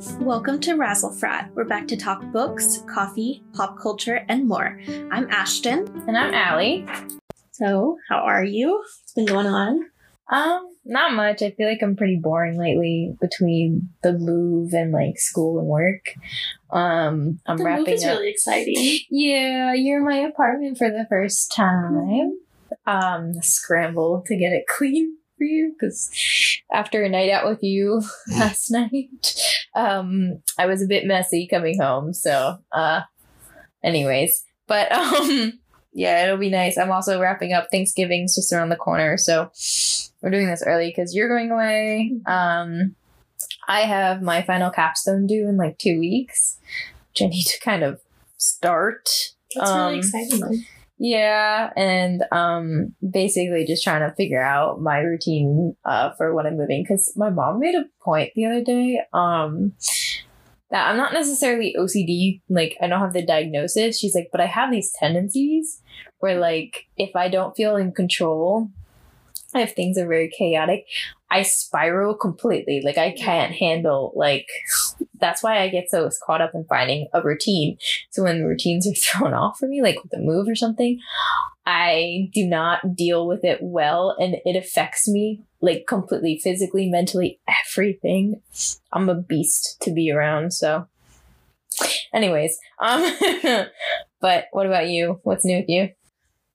Welcome to Razzle Frat. We're back to talk books, coffee, pop culture, and more. I'm Ashton. And I'm Allie. So, how are you? What's been going on? Um, not much. I feel like I'm pretty boring lately between the move and like school and work. Um, I'm the wrapping move is up. really exciting. yeah, you're in my apartment for the first time. Um, scramble to get it clean for you because after a night out with you last night, um, I was a bit messy coming home. So, uh, anyways, but um, yeah, it'll be nice. I'm also wrapping up Thanksgiving's just around the corner, so we're doing this early because you're going away. Um, I have my final capstone due in like two weeks, which I need to kind of start. That's Um, really exciting. Yeah, and um basically just trying to figure out my routine uh for when I'm moving cuz my mom made a point the other day um that I'm not necessarily OCD, like I don't have the diagnosis. She's like, "But I have these tendencies where like if I don't feel in control, if things are very chaotic, I spiral completely. Like I can't handle like that's why I get so caught up in finding a routine. So when routines are thrown off for me, like with a move or something, I do not deal with it well and it affects me like completely physically, mentally, everything. I'm a beast to be around. So anyways, um but what about you? What's new with you?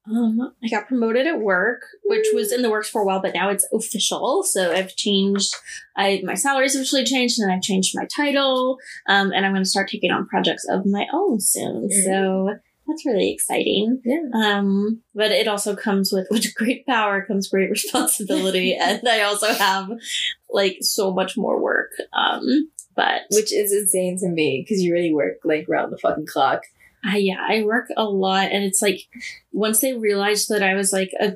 Um, I got promoted at work, which was in the works for a while, but now it's official. So I've changed. I my salary's officially changed, and I've changed my title. Um, and I'm going to start taking on projects of my own soon. Mm. So that's really exciting. Yeah. Um, but it also comes with with great power comes great responsibility, and I also have like so much more work. Um, but Which is insane to me because you really work like round the fucking clock. I, yeah, I work a lot, and it's like once they realized that I was like a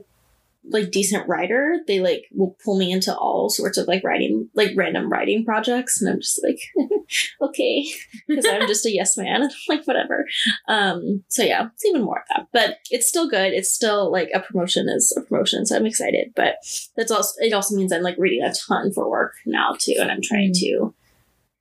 like decent writer, they like will pull me into all sorts of like writing, like random writing projects, and I'm just like, okay, because I'm just a yes man, like whatever. Um, so yeah, it's even more of that, but it's still good. It's still like a promotion is a promotion, so I'm excited. But that's also it also means I'm like reading a ton for work now too, and I'm trying Mm. to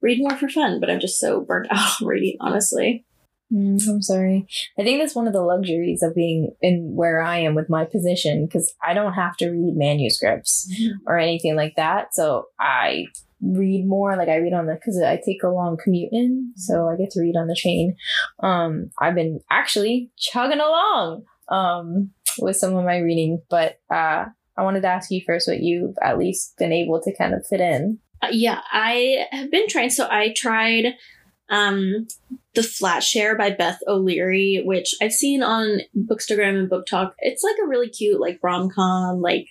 read more for fun, but I'm just so burnt out on reading, honestly. Mm, I'm sorry. I think that's one of the luxuries of being in where I am with my position because I don't have to read manuscripts or anything like that. So I read more. Like I read on the because I take a long commute in, so I get to read on the train. Um, I've been actually chugging along um with some of my reading, but uh, I wanted to ask you first what you've at least been able to kind of fit in. Uh, yeah, I have been trying. So I tried um the Flat Share by Beth O'Leary, which I've seen on Bookstagram and BookTok. It's like a really cute like rom com, like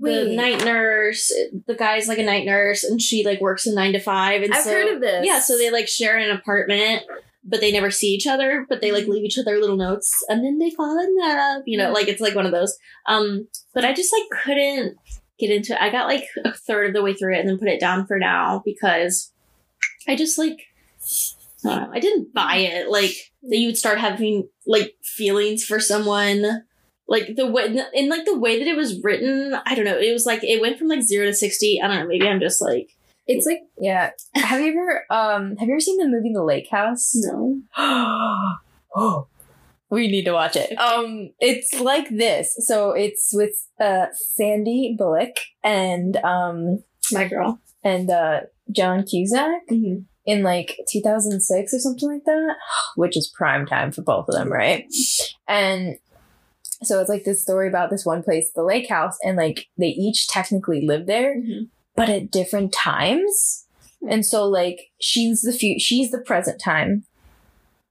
the night nurse. The guy's like a night nurse, and she like works a nine to five. And I've so, heard of this. Yeah, so they like share an apartment. But they never see each other, but they like leave each other little notes and then they fall in love. You know, like it's like one of those. Um, but I just like couldn't get into it. I got like a third of the way through it and then put it down for now because I just like I don't know. I didn't buy it. Like that you would start having like feelings for someone. Like the way in like the way that it was written, I don't know. It was like it went from like zero to sixty. I don't know. Maybe I'm just like It's like yeah. Have you ever um have you ever seen the movie The Lake House? no. oh, we need to watch it. Um, it's like this. So it's with uh Sandy Bullock and um My girl. and uh John Cusack Mm-hmm. in like 2006 or something like that, which is prime time for both of them, right? And so it's like this story about this one place, the lake house, and like they each technically live there, Mm-hmm. but at different times. And so like she's the fu- she's the present time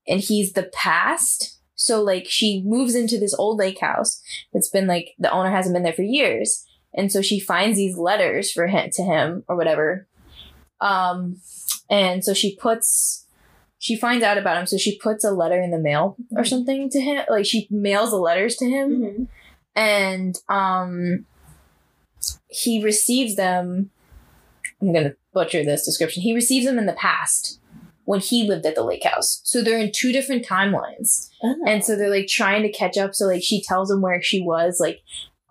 and he's the past. So like she moves into this old lake house that's been like the owner hasn't been there for years. And so she finds these letters for him to him or whatever. Um and so she puts she finds out about him so she puts a letter in the mail or something to him like she mails the letters to him Mm-hmm. and um he receives them i'm gonna butcher this description he receives them in the past when he lived at the lake house so they're in two different timelines Oh. and so they're like trying to catch up so like she tells him where she was like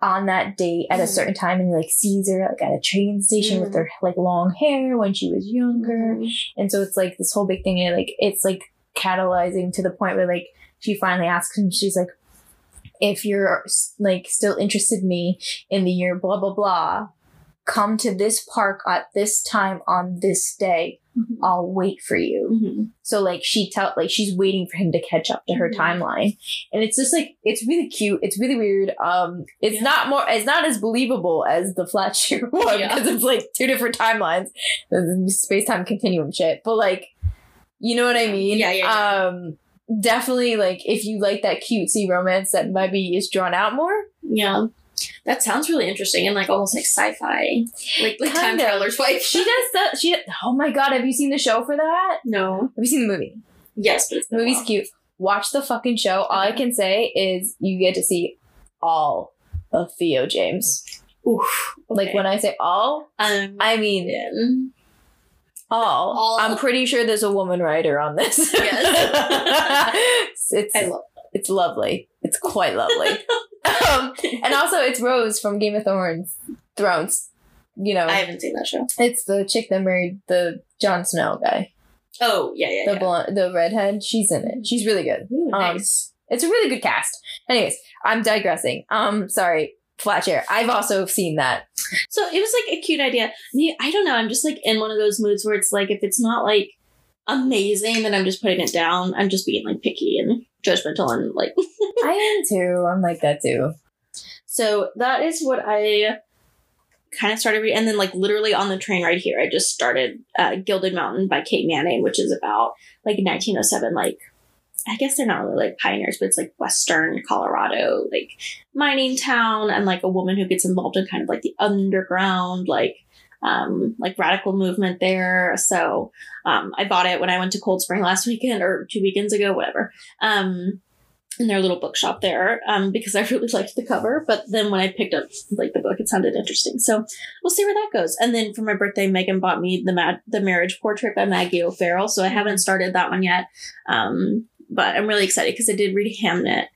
on that date at a Mhm. certain time and he like sees her like at a train station with Mhm. her like long hair when she was younger. And so it's like this whole big thing and like it's like catalyzing to the point where like she finally asks him, she's like, if you're like still interested in me in the year blah blah blah, come to this park at this time on this day. Mhm. I'll wait for you. Mhm. So like she tell like she's waiting for him to catch up to her Mhm. timeline. And it's just like it's really cute. It's really weird. Um it's Yeah. not more it's not as believable as the Flat Share one Yeah. because it's like two different timelines. Space time continuum shit. But like you know what I mean? Yeah, yeah, yeah. Um definitely like if you like that cutesy romance that maybe is drawn out more. Yeah. That sounds really interesting and like almost like sci-fi, like like time Kind of. traveler's wife. She does that she oh my god, have you seen the show for that? no. Have you seen the movie? Yes, but The movie's cute. Watch the fucking show. All I can say is you get to see all of Theo James. Oof. Like when I say all, um, I mean all. All. I'm pretty sure there's a woman writer on this. Yes. it's I love. It's lovely. It's quite lovely. um, and also it's Rose from Game of Thrones. Thrones. You know, I haven't seen that show. it's the chick that married the Jon Snow guy, Oh yeah, yeah, the yeah. blonde, the redhead. She's in it. She's really good. Ooh, Um, nice. It's a really good cast. Anyways, I'm digressing. Um, sorry, Flat Share. I've also seen that. So it was like a cute idea. Me- I don't know. I'm just like in one of those moods where it's like if it's not like amazing, then I'm just putting it down. I'm just being like picky and judgmental and like. I am too. I'm like that too. So that is what I kind of started reading. And then, like, literally on the train right here, I just started uh, Gilded Mountain by Kate Manning, which is about like 1907, like, I guess they're not really like pioneers, but it's like Western Colorado, like mining town, and like a woman who gets involved in kind of like the underground, like, um, like radical movement there. So, um, I bought it when I went to Cold Spring last weekend or two weekends ago, whatever. Um, in their little bookshop there um, because I really liked the cover. But then when I picked up like the book, it sounded interesting. So we'll see where that goes. And then for my birthday, Megan bought me the mad the marriage portrait by Maggie O'Farrell. So I haven't started that one yet, um, but I'm really excited because I did read Hamnet,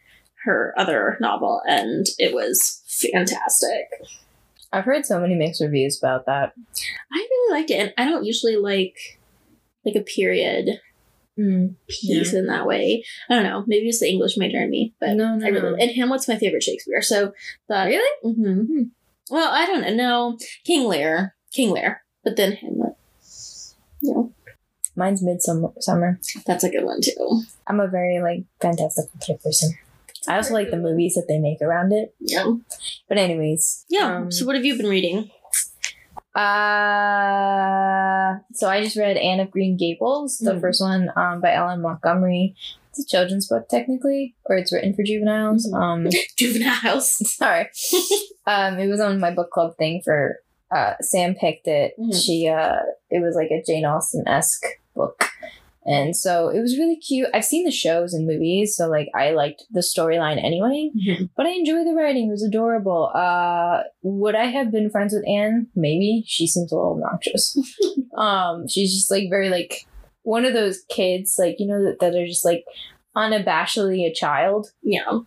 her other novel, and it was fantastic. I've heard so many mixed reviews about that. I really liked it, and I don't usually like like a period Mm. piece in that way. I don't know. Maybe it's the English major in me, but no, no, I really no. and Hamlet's my favorite Shakespeare. So that Really? hmm Well, I don't know. No, King Lear, King Lear, but then Hamlet. Yeah, Mine's Midsummer. Summer. that's a good one too. I'm a very like fantastical type person. I also like the movies that they make around it. Yeah, But anyways, yeah. Um, so, what have you been reading? Uh, so I just read Anne of Green Gables, the Mm. first one um, by L.M. Montgomery. It's a children's book technically, or it's written for juveniles. Mhm. Um, Juveniles. sorry, um, it was on my book club thing for. Uh, Sam picked it. Mhm. She uh, it was like a Jane Austen esque book, and so it was really cute. I've seen the shows and movies, so like I liked the storyline anyway. But I enjoy the writing. It was adorable. Uh, would I have been friends with Anne? Maybe. She seems a little obnoxious. um, she's just like very like one of those kids, like you know that, that are just like unabashedly a child. Yeah.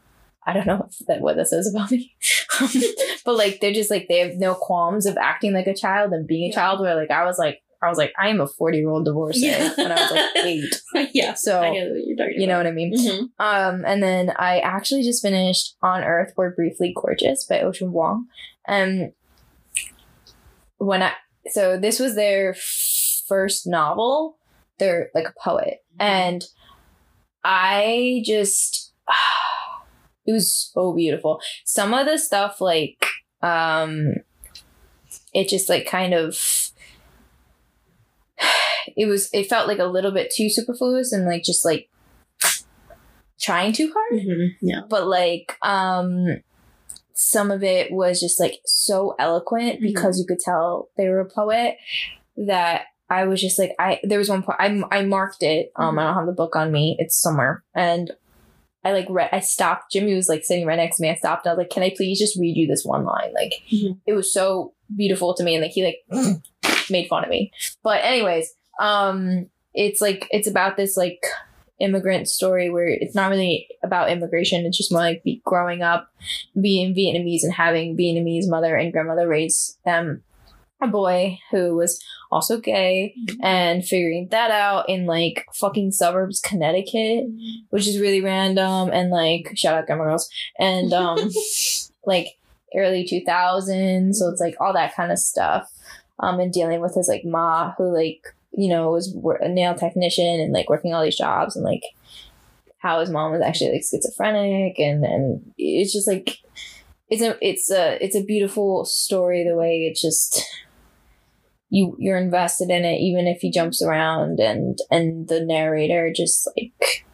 I don't know if that what that says about me, but like they're just like they have no qualms of acting like a child and being a Yeah. child. Where like I was like I was like I am a forty year old divorcee Yeah. when I was like eight. yeah. So know you're talking you know what I mean. Mhm. Um, and then I actually just finished On Earth We're Briefly Gorgeous by Ocean Vuong. Um, when I so this was their first novel. They're like a poet, and I just it was so beautiful. Some of the stuff like um, it just like kind of it was it felt like a little bit too superfluous and like just like trying too hard Mhm. Yeah. but like um some of it was just like so eloquent Mhm. because you could tell they were a poet that I was just like I there was one point I I marked it um I don't have the book on me it's somewhere and I like read I stopped Jimmy was like sitting right next to me I stopped and I was like can I please just read you this one line like Mhm. it was so beautiful to me and like he like made fun of me but anyways um it's like it's about this like immigrant story where it's not really about immigration. It's just more like be, growing up, being Vietnamese and having Vietnamese mother and grandmother raise them. A boy who was also gay and figuring that out in like fucking suburbs Connecticut, which is really random and like shout out Gilmore Girls. And um like early 2000s so it's like all that kind of stuff um and dealing with his like ma who like you know was a nail technician and like working all these jobs and like how his mom was actually like schizophrenic and and it's just like it's a it's a it's a beautiful story the way it just you you're invested in it even if he jumps around and and the narrator just like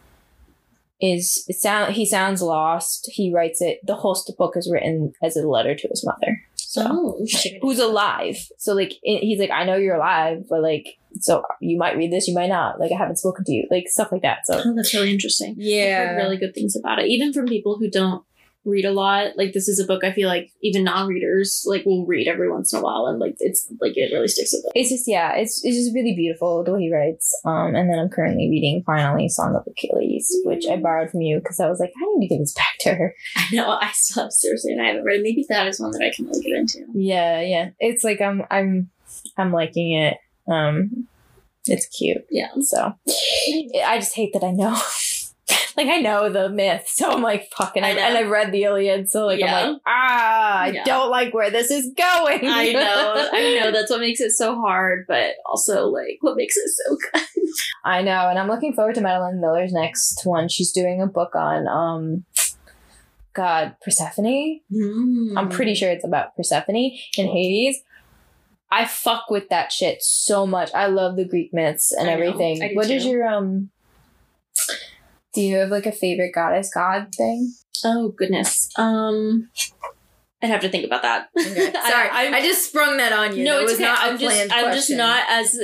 is it sound he sounds lost. He writes it. The whole book is written as a letter to his mother so Oh, who's alive? So like he's like i know you're alive but like so you might read this you might not. Like i haven't spoken to you like stuff like that so. Oh, that's really interesting. I've yeah. heard really good things about it, even from people who don't read a lot. Like this is a book I feel like even non-readers like will read every once in a while, and like it's like it really sticks with them. it's just yeah it's it's just really beautiful the way he writes um and then i'm currently reading finally song of achilles which i borrowed from you because i was like i need to give this back to her I know I still have seriously, and I haven't read. Maybe that is one that I can really get into. yeah yeah it's like i'm i'm i'm liking it um it's cute Yeah. so i just hate that i know like i know the myth so i'm like fucking I and know. i read the iliad so like Yeah. i'm like ah i Yeah. don't like where this is going I know, I know. That's what makes it so hard, but also like what makes it so good. I know, and I'm looking forward to Madeline Miller's next one. She's doing a book on um God, Persephone. I'm pretty sure it's about Persephone in Hades. I fuck with that shit so much. I love the Greek myths and I everything. I do What is your um do you have like a favorite goddess god thing? Oh goodness. Um, I'd have to think about that. I- I'm- just sprung that on you. no, it's okay. I'm just I'm just not as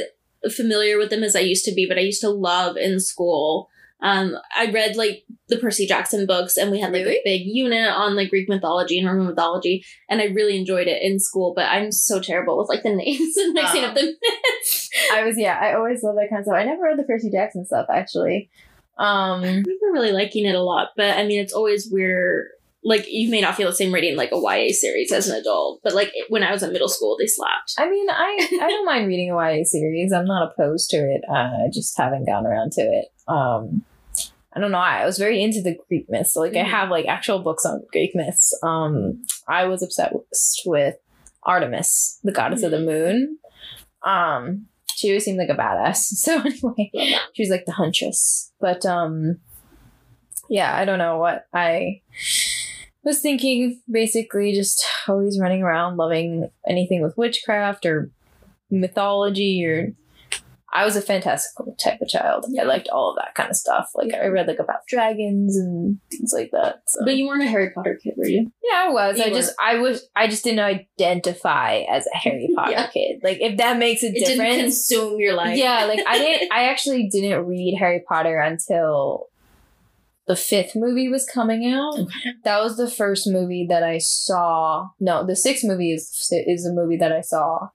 familiar with them as I used to be, but I used to love in school. Um, I read like the Percy Jackson books, and we had like Really? a big unit on like Greek mythology and Roman mythology, and I really enjoyed it in school. But I'm so terrible with like the names and mixing Oh. up the myths. I was yeah, I always love that kind of stuff. I never read the Percy Jackson stuff actually. Um I remember really liking it a lot, but I mean, it's always weird. Like you may not feel the same reading like a YA series as an adult, but like it- when I was in middle school, they slapped. I mean, I I don't mind reading a YA series. I'm not opposed to it. Uh, I just haven't gotten around to it. Um, I don't know. I was very into the Greek myths. So, like, I Mhm. have like actual books on Greek myths. Um, I was obsessed with Artemis, the goddess of the moon. Um, she always seemed like a badass. So anyway, she was like the huntress. But um, yeah, I don't know what I was thinking. Basically, just always running around loving anything with witchcraft or mythology or. I was a fantastical type of child. I liked all of that kind of stuff. Like I read like about dragons and things like that. So. But you weren't a Harry Potter kid, were you? yeah, I was. You I just I was I just didn't identify as a Harry Potter Yeah. kid. Like if that makes a It didn't difference consume your life. yeah, like I didn't. I actually didn't read Harry Potter until the fifth movie was coming out. Okay. That was the first movie that I saw. No, the sixth movie is is the movie that I saw.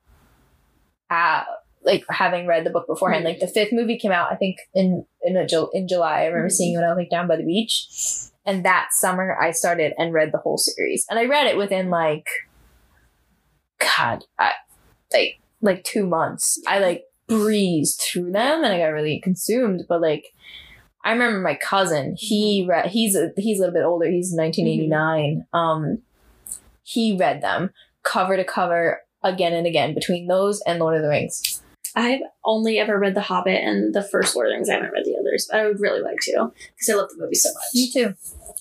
At like having read the book beforehand. Like the fifth movie came out, I think in in a, in July. I remember seeing it when I was like down by the beach, and that summer I started and read the whole series, and I read it within like, God, I, like like two months. I like breezed through them and I got really consumed. But like, I remember my cousin. He read. He's a he's a little bit older. He's 1989. Um, he read them cover to cover again and again between those and Lord of the Rings. I've only ever read The Hobbit and the first Lord of the Rings. I haven't read the others, but I would really like to because I love the movie so much. Me too.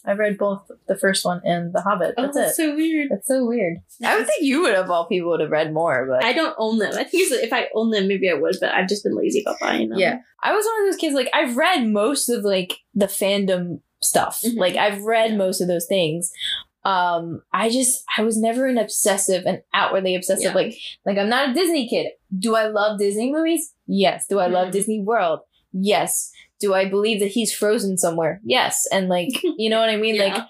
I've read both the first one and The Hobbit. Oh, That's that's it. so weird. That's so weird. I would think you would have all people would have read more, but I don't own them. I think if I owned them, maybe I would, but I've just been lazy about buying them. Yeah. I was one of those kids like I've read most of like the fandom stuff. Mhm. Like I've read Yeah. most of those things. Um I just I was never an obsessive and outwardly obsessive Yeah. like like I'm not a Disney kid. Do I love Disney movies? Yes. Do I love Mhm. Disney World? Yes. Do I believe that he's frozen somewhere? Yes. And like you know what I mean? Yeah. Like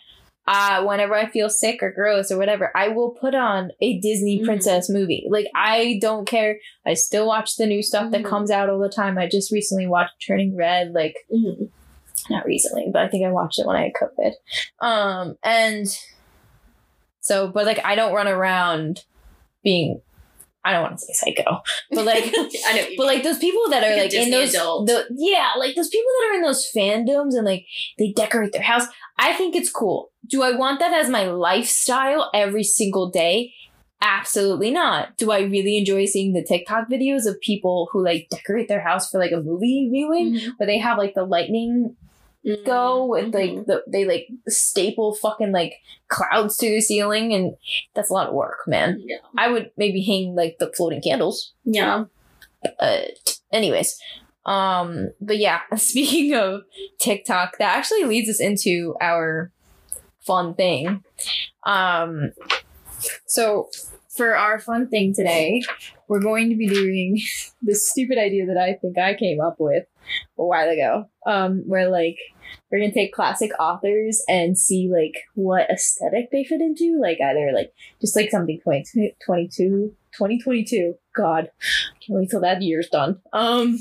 uh, whenever I feel sick or gross or whatever, I will put on a Disney Mhm. princess movie. Like I don't care. I still watch the new stuff that Mhm. comes out all the time. I just recently watched Turning Red. Like Mhm. not recently, but I think I watched it when I had COVID. Um, and so, but like, I don't run around being, I don't want to say psycho, but like, I know. but like those people that are Like like in those, the, yeah, like those people that are in those fandoms and like they decorate their house. I think it's cool. Do I want that as my lifestyle every single day? Absolutely not. Do I really enjoy seeing the TikTok videos of people who like decorate their house for like a movie viewing mean. where they have like the lightning Go with Mhm. like the they like staple fucking like clouds to the ceiling and that's a lot of work, man. Yeah. I would maybe hang like the floating candles. Yeah. Uh, anyways, um, but yeah, speaking of TikTok, that actually leads us into our fun thing. Um, so for our fun thing today, we're going to be doing this stupid idea that I think I came up with a while ago. Um, where like we're gonna take classic authors and see like what aesthetic they fit into, like either like just like something 20, 22, 2022. God, can't wait till that year's done. Um,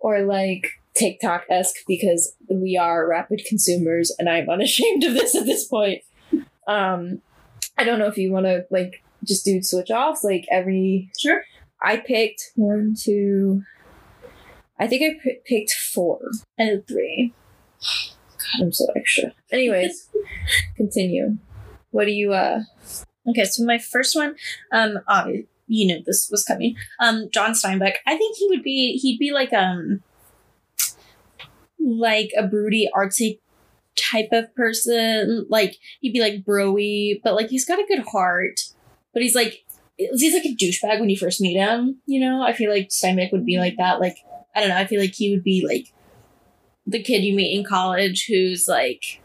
or like TikTok esque because we are rapid consumers, and I'm unashamed of this at this point. Um, I don't know if you want to like just do switch offs like every. Sure. I picked one, two. I think I p- picked four and three. God, I'm so extra. Anyways, continue. What do you uh? Okay, so my first one, um, obvi- you knew this was coming. Um, John Steinbeck. I think he would be. He'd be like um, like a broody, artsy type of person. Like he'd be like broy, but like he's got a good heart. But he's like, he's like a douchebag when you first meet him. You know, I feel like Steinbeck would be like that. Like I don't know. I feel like he would be like the kid you meet in college who's like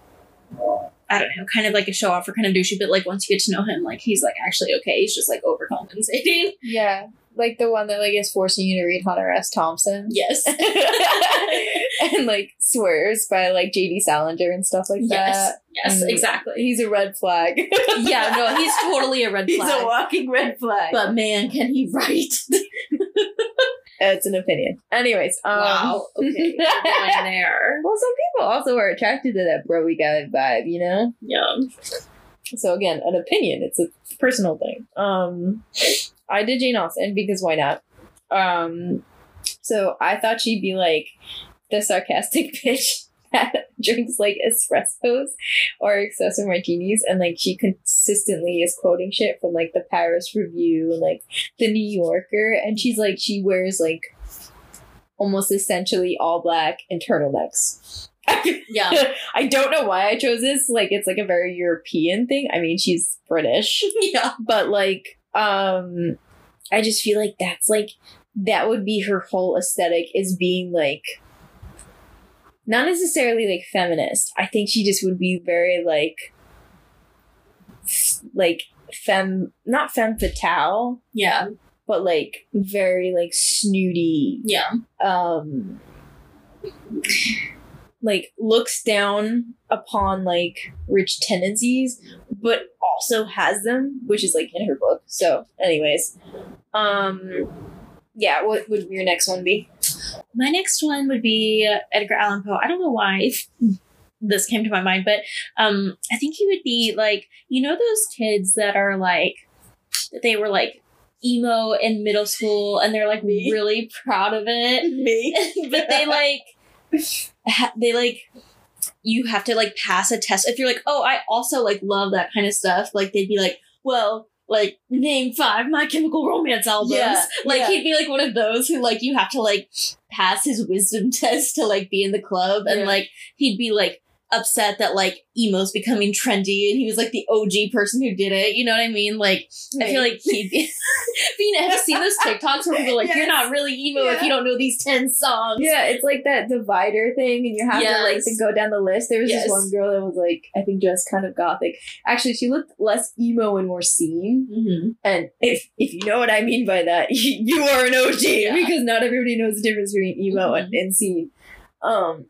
I don't know, kind of like a show off or kind of douchey, but like once you get to know him, like he's like actually okay. He's just like overcompensating. Yeah, like the one that like is forcing you to read Hunter S. Thompson. Yes. and like swears by like JD Salinger and stuff like that. Yes, And exactly. He's a red flag. Yeah, no, he's totally a red flag. He's a walking red flag. but man, can he write? it's an opinion. Anyways, um, wow. Okay. Going there. Well, some people also are attracted to that broy guy vibe, you know. Yeah. So again, an opinion. It's a personal thing. Um, I did Jane Austen because why not? Um, so I thought she'd be like the sarcastic bitch that drinks like espressos or espresso martinis, and like she consistently is quoting shit from like the Paris Review and like the New Yorker, and she's like she wears like almost essentially all black and turtlenecks. Yeah. I don't know why I chose this. Like it's like a very European thing. I mean, she's British, yeah. but like um I just feel like that's like that would be her whole aesthetic is being like not necessarily like feminist. I think she just would be very like like fem not femme fatale, Yeah. but like very like snooty Yeah. um like looks down upon like rich tendencies but also has them which is like in her book so anyways um yeah what would your next one be My next one would be Edgar Allan Poe. I don't know why this came to my mind, but um, I think he would be like, you know, those kids that are like, they were like emo in middle school and they're like Me. really proud of it. me but they like ha- they like you have to like pass a test if you're like oh i also like love that kind of stuff like they'd be like well like name five my chemical romance albums Yeah, like yeah. he'd be like one of those who like you have to like pass his wisdom test to like be in the club and Yeah. like he'd be like upset that like emo's becoming trendy and he was like the og person who did it you know what i mean like I feel like he'd be. have you seen those TikToks where people are like, Yes. you're not really emo if you don't know these 10 songs? yeah it's like that divider thing and you have to like to go down the list there was Yes. this one girl that was like i think just kind of gothic actually she looked less emo and more scene Mm-hmm. And if if you know what I mean by that, you are an OG Yeah. because not everybody knows the difference between emo and, and scene. Um,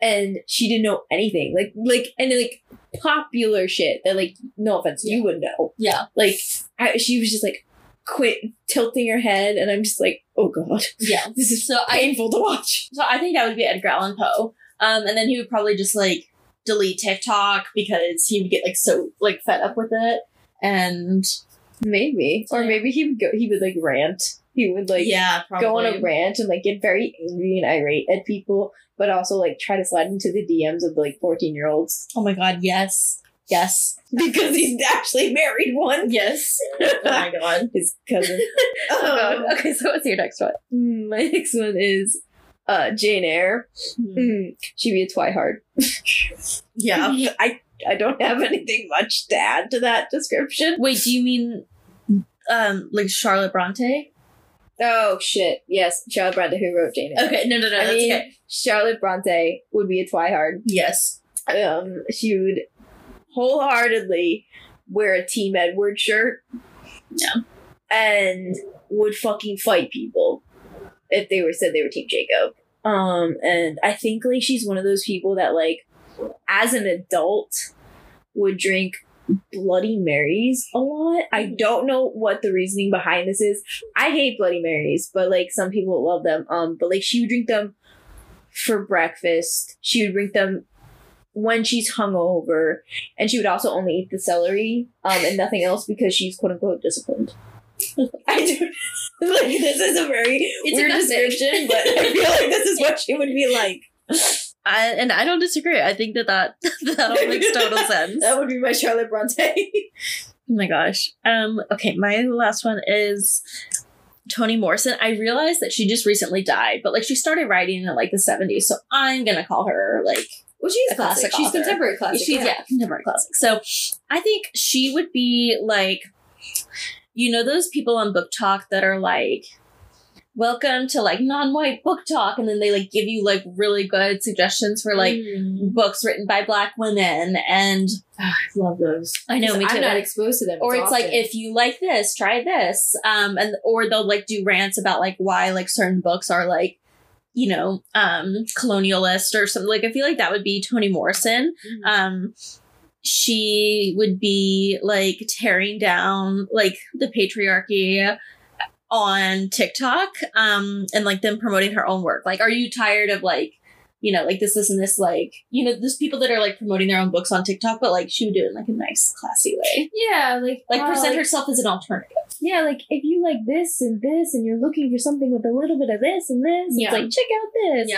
and she didn't know anything like like and like popular shit that like no offense you would know Yeah. like I, she was just like quit tilting her head and I'm just like oh god Yeah. this is So I painful to watch. so I think that would be Edgar Allan Poe. Um, and then he would probably just like delete TikTok because he would get like so like fed up with it. And Maybe. Or Yeah. maybe he would go he would like rant. He would like yeah, probably. go on a rant and like get very angry and irate at people, but also like try to slide into the DMs of like 14 year olds. Oh my god, yes. Yes. Because he's actually married one. Yes. oh my god. His cousin. Oh god. Um, Okay, so what's your next one? my next one is uh Jane Eyre. Mm, she'd be a twihard. Yeah. I I don't have anything much to add to that description. Wait, do you mean um like Charlotte Bronte? Oh shit! Yes, Charlotte Bronte who wrote Jane Eyre. Okay, no, no, no, I that's mean, okay. Charlotte Bronte would be a twihard. Yes. Um, she would wholeheartedly wear a Team Edward shirt. Yeah. And would fucking fight people if they were said they were Team Jacob. Um, and I think like she's one of those people that like, as an adult, would drink Bloody Marys a lot. I don't know what the reasoning behind this is. I hate Bloody Marys, but like some people love them. Um, but like she would drink them for breakfast. She would drink them when she's hungover, and she would also only eat the celery um, and nothing else because she's quote unquote disciplined. I do. Like this is a very It's a weird thing. description, but I feel like this is what she would be like. I, and I don't disagree. I think that that, that all makes total sense. That would be my Charlotte Bronte. Oh my gosh. Um, okay, my last one is Toni Morrison. I realized that she just recently died, but like she started writing in like the 70s, so I'm gonna call her like well, she's A classic She's author. contemporary classic. she's yeah, contemporary classic. So I think she would be like you know those people on BookTok that are like welcome to like non-white BookTok and then they like give you like really good suggestions for like Mm. books written by black women and Ah, I love those. I know me too. I'm not exposed to them. or it's like if you like this try this um and or they'll like do rants about like why like certain books are like you know um colonialist or something like i feel like that would be toni morrison Mhm. um she would be like tearing down like the patriarchy on tiktok um and like them promoting her own work like are you tired of like you know like this this and this like you know there's people that are like promoting their own books on tiktok but like she would do it in like a nice classy way yeah, like like how, present herself as an alternative. Yeah, like if you like this and this, and you're looking for something with a little bit of this and this, Yeah. it's like check out this.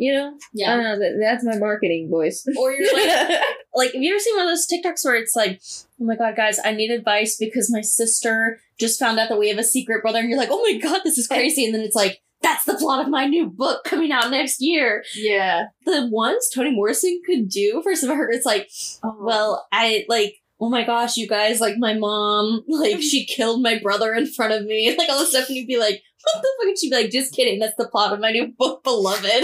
You know. Yeah. I don't know. That, that's my marketing voice. Or you're like, like, have you ever seen one of those TikToks where it's like, oh my god, guys, I need advice because my sister just found out that we have a secret brother, and you're like, oh my god, this is crazy, and then it's like. That's the plot of my new book coming out next year. yeah. The ones Toni Morrison could do for some of her, it's like, Oh. well, I like, oh my gosh, you guys, like my mom, like she killed my brother in front of me, like all this stuff, and you'd be like, what the fuck? And she'd be like, just kidding, that's the plot of my new book, Beloved. I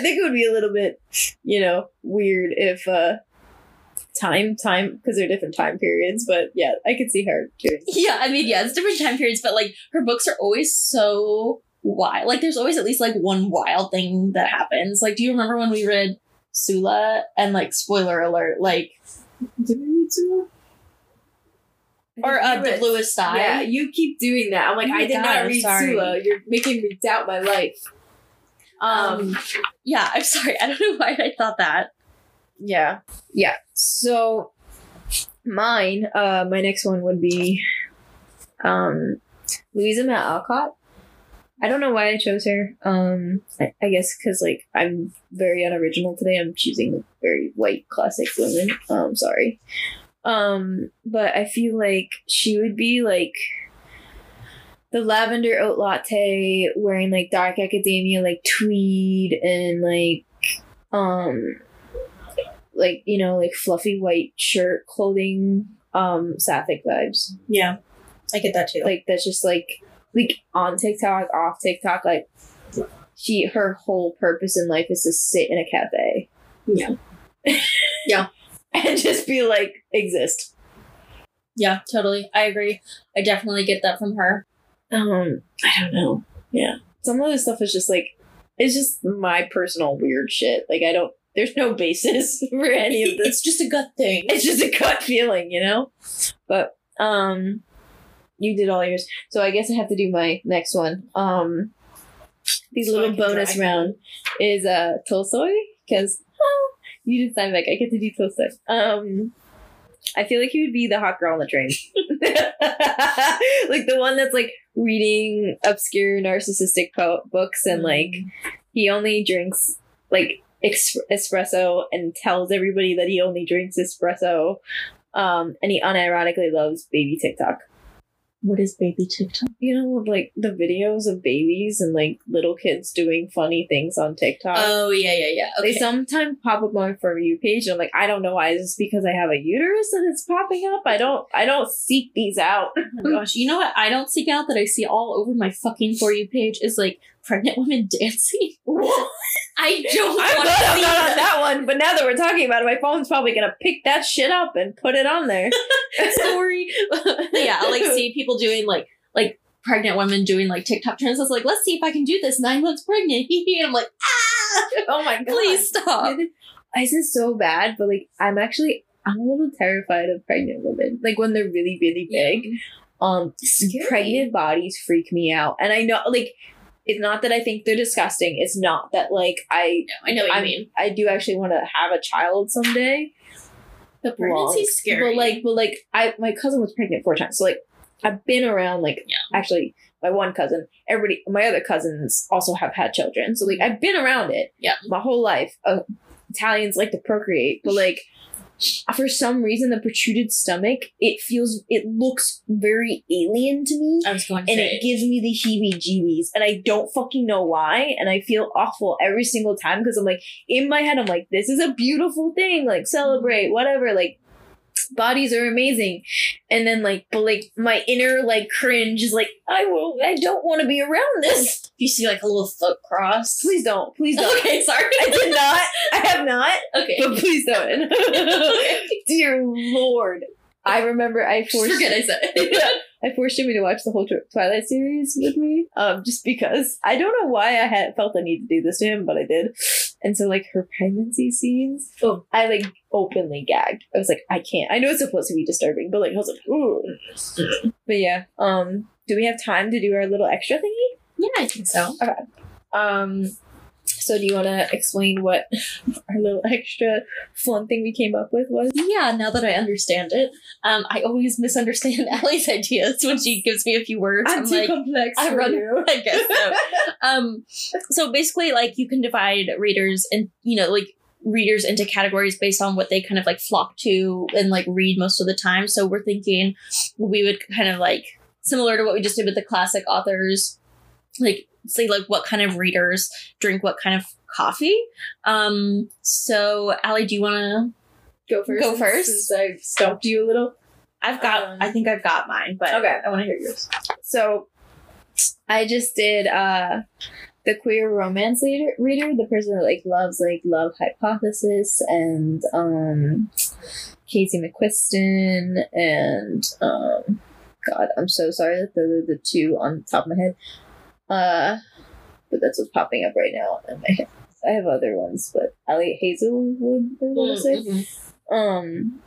think it would be a little bit, you know, weird if uh time time because they're different time periods. But yeah, I could see her doing. yeah, I mean, yeah, it's different time periods, but like her books are always so wild. Like there's always at least like one wild thing that happens. Like, do you remember when we read Sula and like spoiler alert, like Did we read Sula? or uh, the Bluest Eye? Yeah, you keep doing that. I'm like, Oh I did God, not read sorry. Sula. You're making me doubt my life. Um, Um, yeah, I'm sorry. I don't know why I thought that. yeah, yeah. So mine, uh, my next one would be, um, Louisa May Alcott. I don't know why I chose her. Um, I, I guess because like I'm very unoriginal today. I'm choosing very white classic women. Um, sorry. Um, but I feel like she would be like the lavender oat latte wearing like dark academia like tweed and like um like you know like fluffy white shirt clothing um sapphic vibes Yeah, I get that too. like that's just like like on TikTok, off TikTok, like she her whole purpose in life is to sit in a cafe. Yeah. Yeah. and just be like exist. yeah, totally. I agree. I definitely get that from her. Um, I don't know. Yeah. Some of this stuff is just like it's just my personal weird shit. Like I don't there's no basis for any of this. It's just a gut thing. it's just a gut feeling, you know? But um you did all yours. So I guess I have to do my next one. Um the So little bonus round is uh Tolstoy because you did Steinbeck. I get to do Tolstoy. Um, I feel like he would be the hot girl on the train, like the one that's like reading obscure narcissistic po- books and like he only drinks like ex- espresso and tells everybody that he only drinks espresso. Um, and he unironically loves baby TikTok. What is baby TikTok? You know, like the videos of babies and like little kids doing funny things on TikTok. Oh yeah, yeah, yeah. They sometimes pop up on my for you page, and I'm like, I don't know why. Is this because I have a uterus and it's popping up? I don't, I don't seek these out. Oh my gosh, you know what? I don't seek out that I see all over my fucking for you page is like pregnant women dancing. I don't I'm want glad I'm not on that. one, but now that we're talking about it, my phone's probably gonna pick that shit up and put it on there. Sorry. yeah, I like see people doing like like pregnant women doing like TikTok trends. It's like, let's see if I can do this nine months pregnant. and I'm like, ah, oh my god! please stop. This is so bad, but like, I'm actually, I'm a little terrified of pregnant women. Like when they're really, really big. Um, Scary. pregnant bodies freak me out, and I know, like, it's not that I think they're disgusting. It's not that like I, no, I know what I'm- mean. I do actually want to have a child someday. But pregnancy's scary. But like, but like, I my cousin was pregnant four times, so like, I've been around like Yeah. actually my one cousin, everybody, my other cousins also have had children, so like I've been around it. Yeah. my whole life. Uh, Italians like to procreate, but like. For some reason, the protruded stomach, it feels, it looks very alien to me. I was going to and say. it gives me the heebie jeebies and i don't fucking know why. And i feel awful every single time because i'm like in my head i'm like this is a beautiful thing. Like celebrate whatever. Like bodies are amazing and then like but like my inner like cringe is like i will i don't want to be around this you see like a little foot cross. please don't please don't Okay, sorry. i did not i have not Okay. but please don't dear lord i remember i forced Forget I said it. I forced Jimmy to watch the whole Twilight series with me, um, just because I don't know why I had felt I need to do this to him, but I did. And so, like her pregnancy scenes, Oh. I like openly gagged. I was like, I can't. I know it's supposed to be disturbing, but like I was like, ooh. But yeah, um, do we have time to do our little extra thingy? yeah, I think so. Um, so do you want to explain what our little extra fun thing we came up with was? Yeah, now that I understand it, um, I always misunderstand Allie's ideas when she gives me a few words. I'm, like, complex. I run- I guess so. um, so basically, like you can divide readers and you know, like readers into categories based on what they kind of like flock to and like read most of the time. So we're thinking we would kind of like similar to what we just did with the classic authors, like say like what kind of readers drink what kind of coffee. Um, so Allie, do you want to? Go first. Go since- first. Since I stumped you a little. I've got. Um, I think I've got mine, but Okay. I want to hear yours. So I just did uh the queer romance leader, reader, the person that like loves like love hypothesis and um Casey McQuiston and um God, I'm so sorry that the the two on top of my head. Uh but that's what's popping up right now in my head. I have other ones, but Elliot Hazelwood, I want to say. Mhm. Um,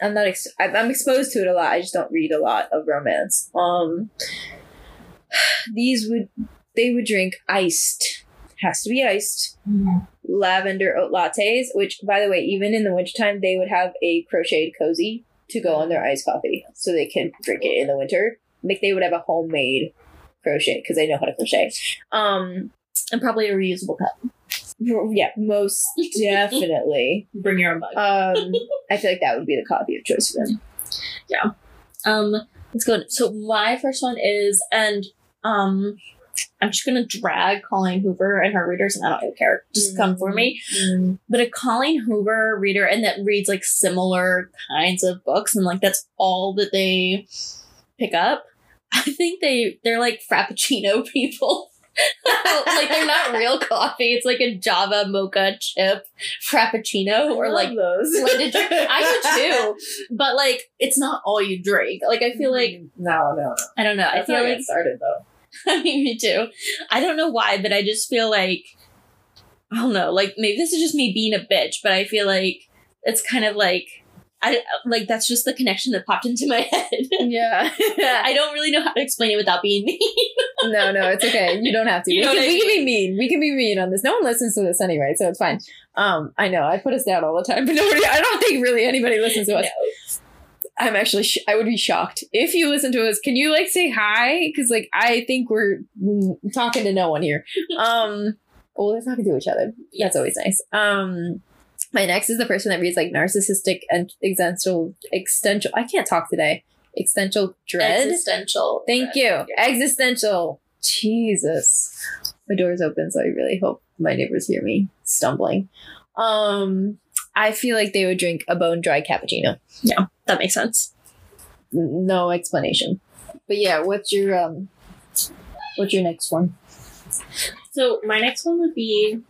I'm not. Ex- I'm exposed to it a lot. I just don't read a lot of romance. Um, these would they would drink iced. Has to be iced lavender oat lattes. Which, by the way, even in the wintertime, they would have a crocheted cozy to go on their iced coffee, so they can drink it in the winter. Like they would have a homemade crochet because I know how to crochet. Um, and probably a reusable cup. yeah, most definitely. Bring your own mug. Um, I feel like that would be the coffee of choice for them. Yeah. Um, let's go. So my first one is, and um, I'm just gonna drag Colleen Hoover and her readers, and I don't really care. Just come for me. But a Colleen Hoover reader, and that reads like similar kinds of books, and like that's all that they pick up. I think they they're like frappuccino people. like they're not real coffee. It's like a Java mocha chip frappuccino or like those. blended drink. I do too, but like it's not all you drink. Like I feel like no, no, no. I don't know. I feel like started though. I mean me too. I don't know why, but I just feel like I don't know. Like maybe this is just me being a bitch, but I feel like it's kind of like I like that's just the connection that popped into my head. Yeah. I don't really know how to explain it without being mean. no, no, it's okay. You don't have to. You we, can, we can be mean. We can be mean on this. No one listens to this anyway, so it's fine. Um, I know I put us down all the time, but nobody. I don't think really anybody listens to us. I'm actually. Sh- I would be shocked if you listen to us. Can you like say hi? Because like I think we're talking to no one here. Um, well, we're talking to each other. That's always nice. Um, my next is the person that reads like narcissistic and existential existential. I can't talk today. Existential dread. Existential. Thank you. Yeah. Existential. Jesus. My door's open, so I really hope my neighbors hear me stumbling. Um, I feel like they would drink a bone dry cappuccino. Yeah, that makes sense. No explanation. But yeah, what's your um what's your next one? So my next one would be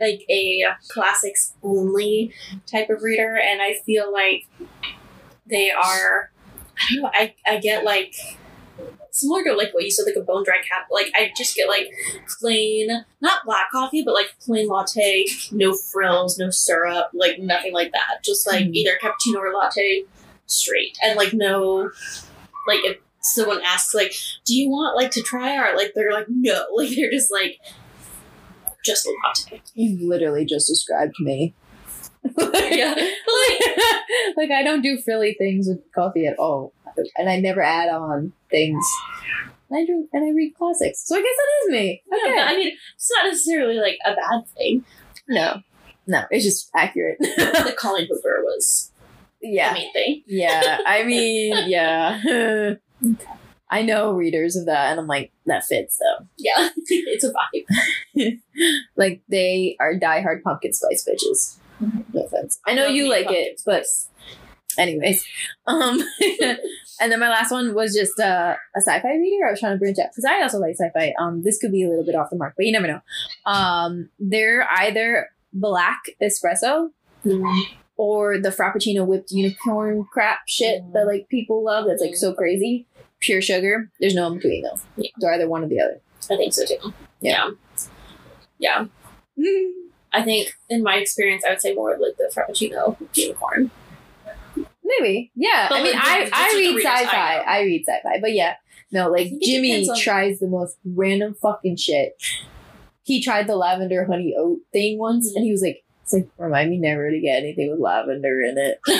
like a classics only type of reader, and I feel like they are. I don't know. I I get like similar to like what you said, like a bone dry cap. Like I just get like plain, not black coffee, but like plain latte, no frills, no syrup, like nothing like that. Just like Mhm. either cappuccino or latte, straight, and like no, like if someone asks like, "Do you want like to try our?" Like they're like, "No," like they're just like. Just a latte. You literally just described me. Yeah. like, like I don't do frilly things with coffee at all. And I never add on things. And I drink and I read classics. So I guess that is me. Okay. I mean, it's not necessarily like a bad thing. No. No, it's just accurate. the Colleen Hoover was the main thing. Yeah. I mean, yeah. I know readers of that and I'm like, that fits though. Yeah, it's a vibe. Like they are diehard pumpkin spice bitches. No offense. I know Love you like it, but anyways. Um and then my last one was just uh, a sci-fi reader. I was trying to branch out because I also like sci-fi. Um this could be a little bit off the mark, but you never know. Um they're either black espresso or the frappuccino whipped unicorn crap shit that like people love that's like so crazy. Pure sugar. There's no in between though. Yeah. They're either one or the other. I think so too. Yeah. Yeah. I think in my experience, I would say more like the Frappuccino unicorn. Maybe. Yeah. But, I mean, like, I, I read sci-fi. know. I, read sci-fi. But yeah. No, like Jimmy tries the most random fucking shit. He tried the lavender honey oat thing once Mhm. and he was like, it's like, remind me never to get anything with lavender in it. I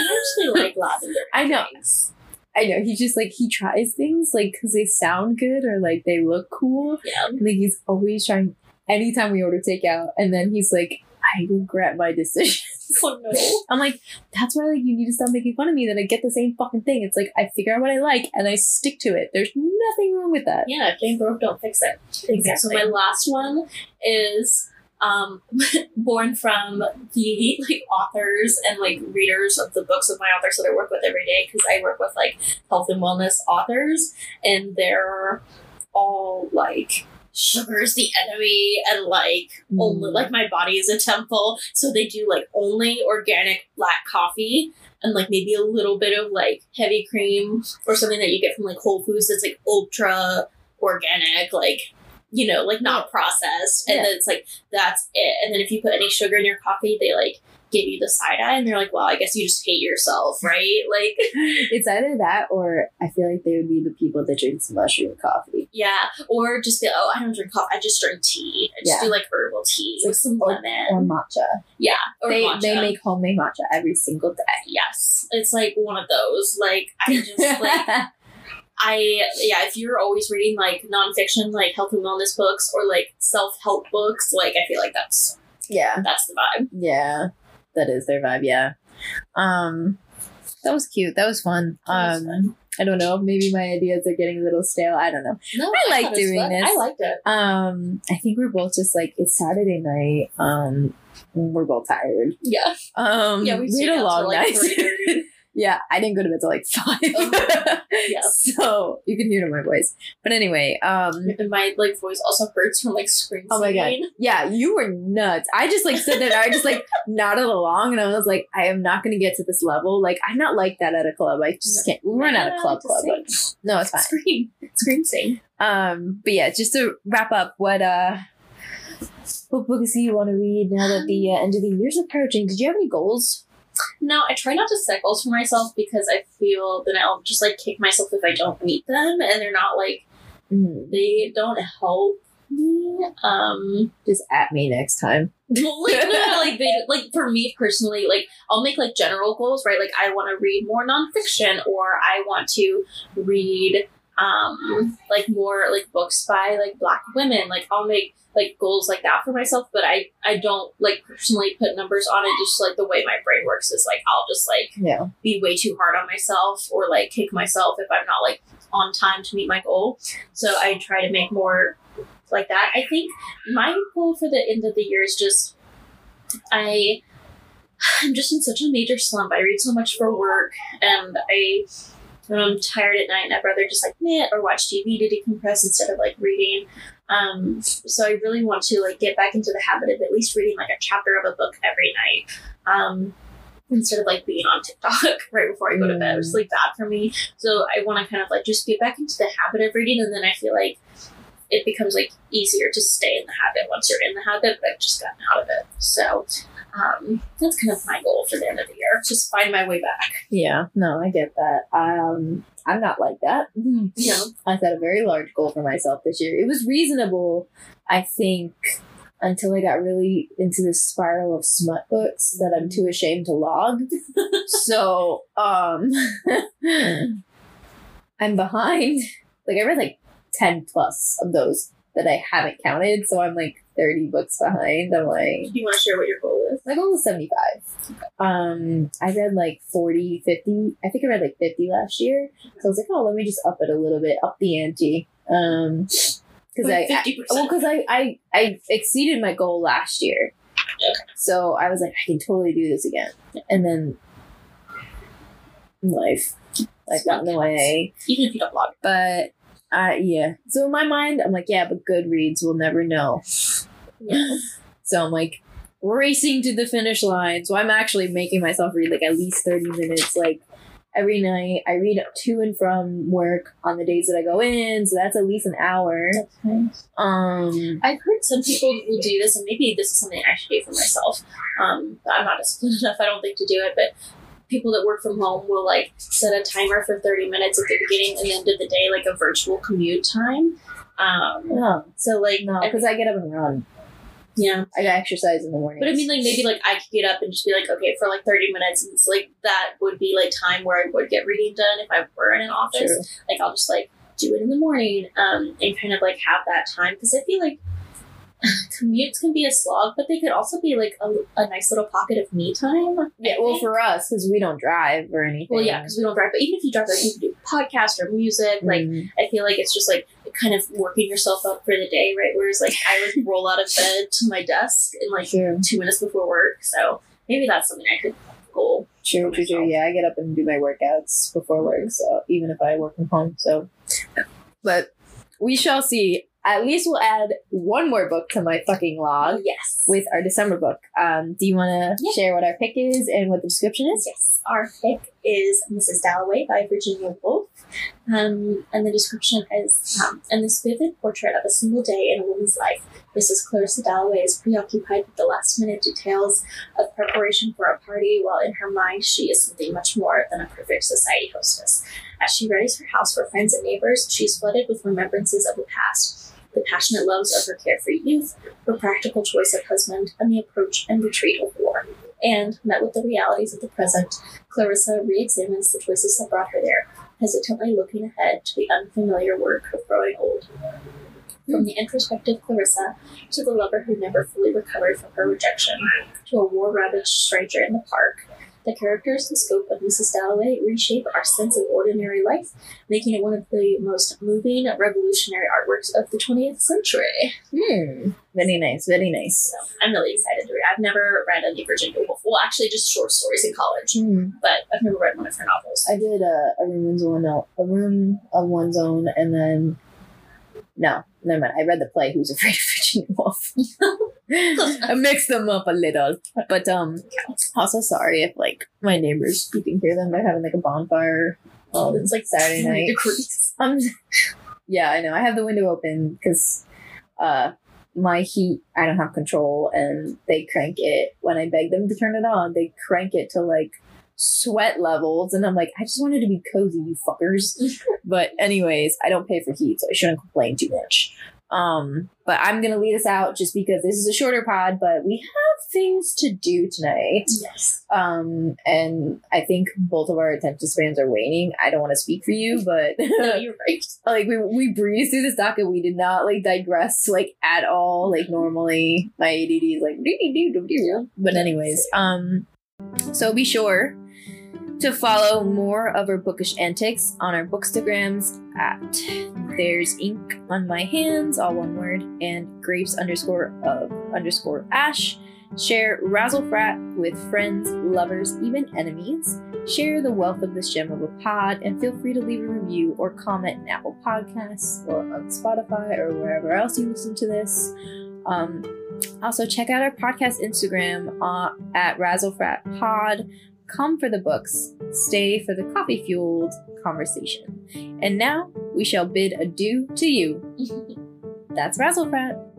actually like lavender. I know. things. I know. He just like, he tries things like because they sound good or like they look cool. Yeah. And like he's always trying, anytime we order takeout. And then he's like, I regret my decision. Oh no. I'm like, that's why like you need to stop making fun of me that I get the same fucking thing. It's like I figure out what I like and I stick to it. There's nothing wrong with that. Yeah, if it ain't broke, don't fix it. Exactly. So my last one is um, born from the like authors and like readers of the books of my authors that I work with every day because I work with like health and wellness authors and they're all like sugar's the enemy and like only Mm. like my body is a temple so they do like only organic black coffee and like maybe a little bit of like heavy cream or something that you get from like Whole Foods that's like ultra organic, like you know, like not processed. And Yeah. then it's like that's it. And then if you put any sugar in your coffee, they like give you the side eye and they're like, Well, I guess you just hate yourself, right? Like It's either that or I feel like they would be the people that drink some mushroom coffee. yeah. Or just be oh, I don't drink coffee, I just drink tea. I just Yeah. do like herbal tea with some or- lemon. Or matcha. yeah. Or they matcha. they make homemade matcha every single day. Yes. It's like one of those. Like I just like I yeah, if you're always reading like nonfiction, like health and wellness books or like self help books, like I feel like that's yeah. that's the vibe. Yeah. That is their vibe, yeah. Um that was cute. That was fun. That was Um I don't know. Maybe my ideas are getting a little stale. I don't know. No, I like it was doing this. I liked it. Um, I think we're both just like it's Saturday night. Um, we're both tired. Yeah, Um, yeah. We, we had a long night. 3:30. yeah, I didn't go to bed till like five. Oh, yeah. So you can hear it in my voice. But anyway, um, And my like voice also hurts from like screaming. oh my god, yeah, you were nuts. I just like stood there. I just like nodded along, and I was like, I am not going to get to this level. Like I'm not like that at a club. I just can't. We weren't at a club club, but no, it's fine. Scream, scream, sing. Um, but yeah, just to wrap up, what uh, what books do you want to read now that the uh, end of the year's approaching? Did you have any goals? No, I try not to set goals for myself because I feel that I'll just like kick myself if I don't meet them, and they're not like Mm. They don't help me. Um, Just at me next time. well, like, no, like they like for me personally, like I'll make like general goals, right? Like I want to read more nonfiction, or I want to read um like more like books by like black women. Like I'll make like goals like that for myself, but I I don't like personally put numbers on it. Just like the way my brain works is like I'll just like Yeah. be way too hard on myself or like kick myself if I'm not like on time to meet my goal. So I try to make more like that. I think my goal for the end of the year is just I I'm just in such a major slump. I read so much for work and I when I'm tired at night, and I'd rather just like knit or watch TV to decompress instead of like reading. Um, so I really want to like get back into the habit of at least reading like a chapter of a book every night. Um, instead of like being on TikTok right before I go to bed. It was like bad for me. So I want to kind of like just get back into the habit of reading, and then I feel like it becomes like easier to stay in the habit once you're in the habit, but I've just gotten out of it. So um, that's kind of my goal for the end of the year. Just find my way back. Yeah. No, I get that. Um, I'm not like that. Know, I set a very large goal for myself this year. It was reasonable, I think, until I got really into this spiral of smut books that I'm too ashamed to log. so, um, I'm behind. Like, I read like 10 plus of those that I haven't counted. So I'm like 30 books behind. I'm like, do you want to share what your goal is? my goal is 75. Um, I read like 40, 50. I think I read like 50 last year. So I was like, oh, let me just up it a little bit, up the ante. Um, because I, I well, because I, I I exceeded my goal last year, so I was like, I can totally do this again. And then life, life got in the way. Even if you don't log. But uh, yeah. So in my mind, I'm like, yeah, but Goodreads will never know. Yeah. So I'm like racing to the finish line. So I'm actually making myself read like at least 30 minutes like every night. I read to and from work on the days that I go in, so that's at least an hour. Um I've heard some people will do this, and maybe this is something I should do for myself. Um, I'm not disciplined enough, I don't think, to do it. But people that work from home will like set a timer for 30 minutes at the beginning and end of the day, like a virtual commute time. Um, no, so like, no, I- because I get up and run. yeah. I exercise in the morning. But I mean, like maybe like I could get up and just be like, okay, for like 30 minutes, and it's like that would be like time where I would get reading done if I were in an office. True. like I'll just like do it in the morning um, and kind of like have that time because I feel like commutes can be a slog, but they could also be like a, a nice little pocket of me time. Yeah, well, for us, because we don't drive or anything. well, yeah, because we don't drive. But even if you drive, like you can do podcast or music. Like Mm. I feel like it's just like kind of working yourself up for the day, right? Whereas like I would roll out of bed to my desk in like True. two minutes before work. So maybe that's something I could goal. True, true, true. Yeah, I get up and do my workouts before work, so even if I work from home. So, but we shall see. At least we'll add one more book to my fucking log Yes. with our December book. Um, do you want to Yeah. share what our pick is and what the description is? Yes, our pick is Mrs. Dalloway by Virginia Woolf. Um, and the description is um, In this vivid portrait of a single day in a woman's life, Mrs. Clarissa Dalloway is preoccupied with the last minute details of preparation for a party, while in her mind she is something much more than a perfect society hostess. As she readies her house for friends and neighbors, she is flooded with remembrances of the past. The passionate loves of her carefree youth, her practical choice of husband, and the approach and retreat of war. And, met with the realities of the present, Clarissa re examines the choices that brought her there, hesitantly looking ahead to the unfamiliar work of growing old. From the introspective Clarissa to the lover who never fully recovered from her rejection, to a war ravaged stranger in the park, the characters and scope of Mrs. Dalloway reshape our sense of ordinary life, making it one of the most moving, revolutionary artworks of the 20th century. Hmm. Very nice. Very nice. So I'm really excited to read. I've never read any Virginia Woolf. Well, actually, just short stories in college, Hmm. but I've never read one of her novels. I did a, a room of one a room of one's own, and then no, never mind. I read the play Who's Afraid of Virginia Woolf. I mixed them up a little, but um, also sorry if like my neighbors you can hear them. They're having like a bonfire. Um, it's like Saturday night. Um, yeah, I know. I have the window open because uh, my heat I don't have control, and they crank it when I beg them to turn it on. They crank it to like sweat levels, and I'm like, I just wanted to be cozy, you fuckers. but anyways, I don't pay for heat, so I shouldn't complain too much. Um, but I'm gonna lead us out just because this is a shorter pod, but we have things to do tonight. Yes. Um, and I think both of our attention spans are waning. I don't want to speak for you, but No, you're right. like we we breezed through this docket. We did not like digress like at all. Like normally, my ADD is like. But anyways, um, so be sure to follow more of our bookish antics on our bookstagrams at there's ink on my hands, all one word, and grapes underscore of underscore ash. Share Razzlefrat with friends, lovers, even enemies. Share the wealth of this gem of a pod, and feel free to leave a review or comment in Apple Podcasts or on Spotify or wherever else you listen to this. Um, also, check out our podcast Instagram uh, at Razzlefrat Pod. Come for the books, stay for the coffee fueled conversation. And now we shall bid adieu to you. That's Razzlefrat.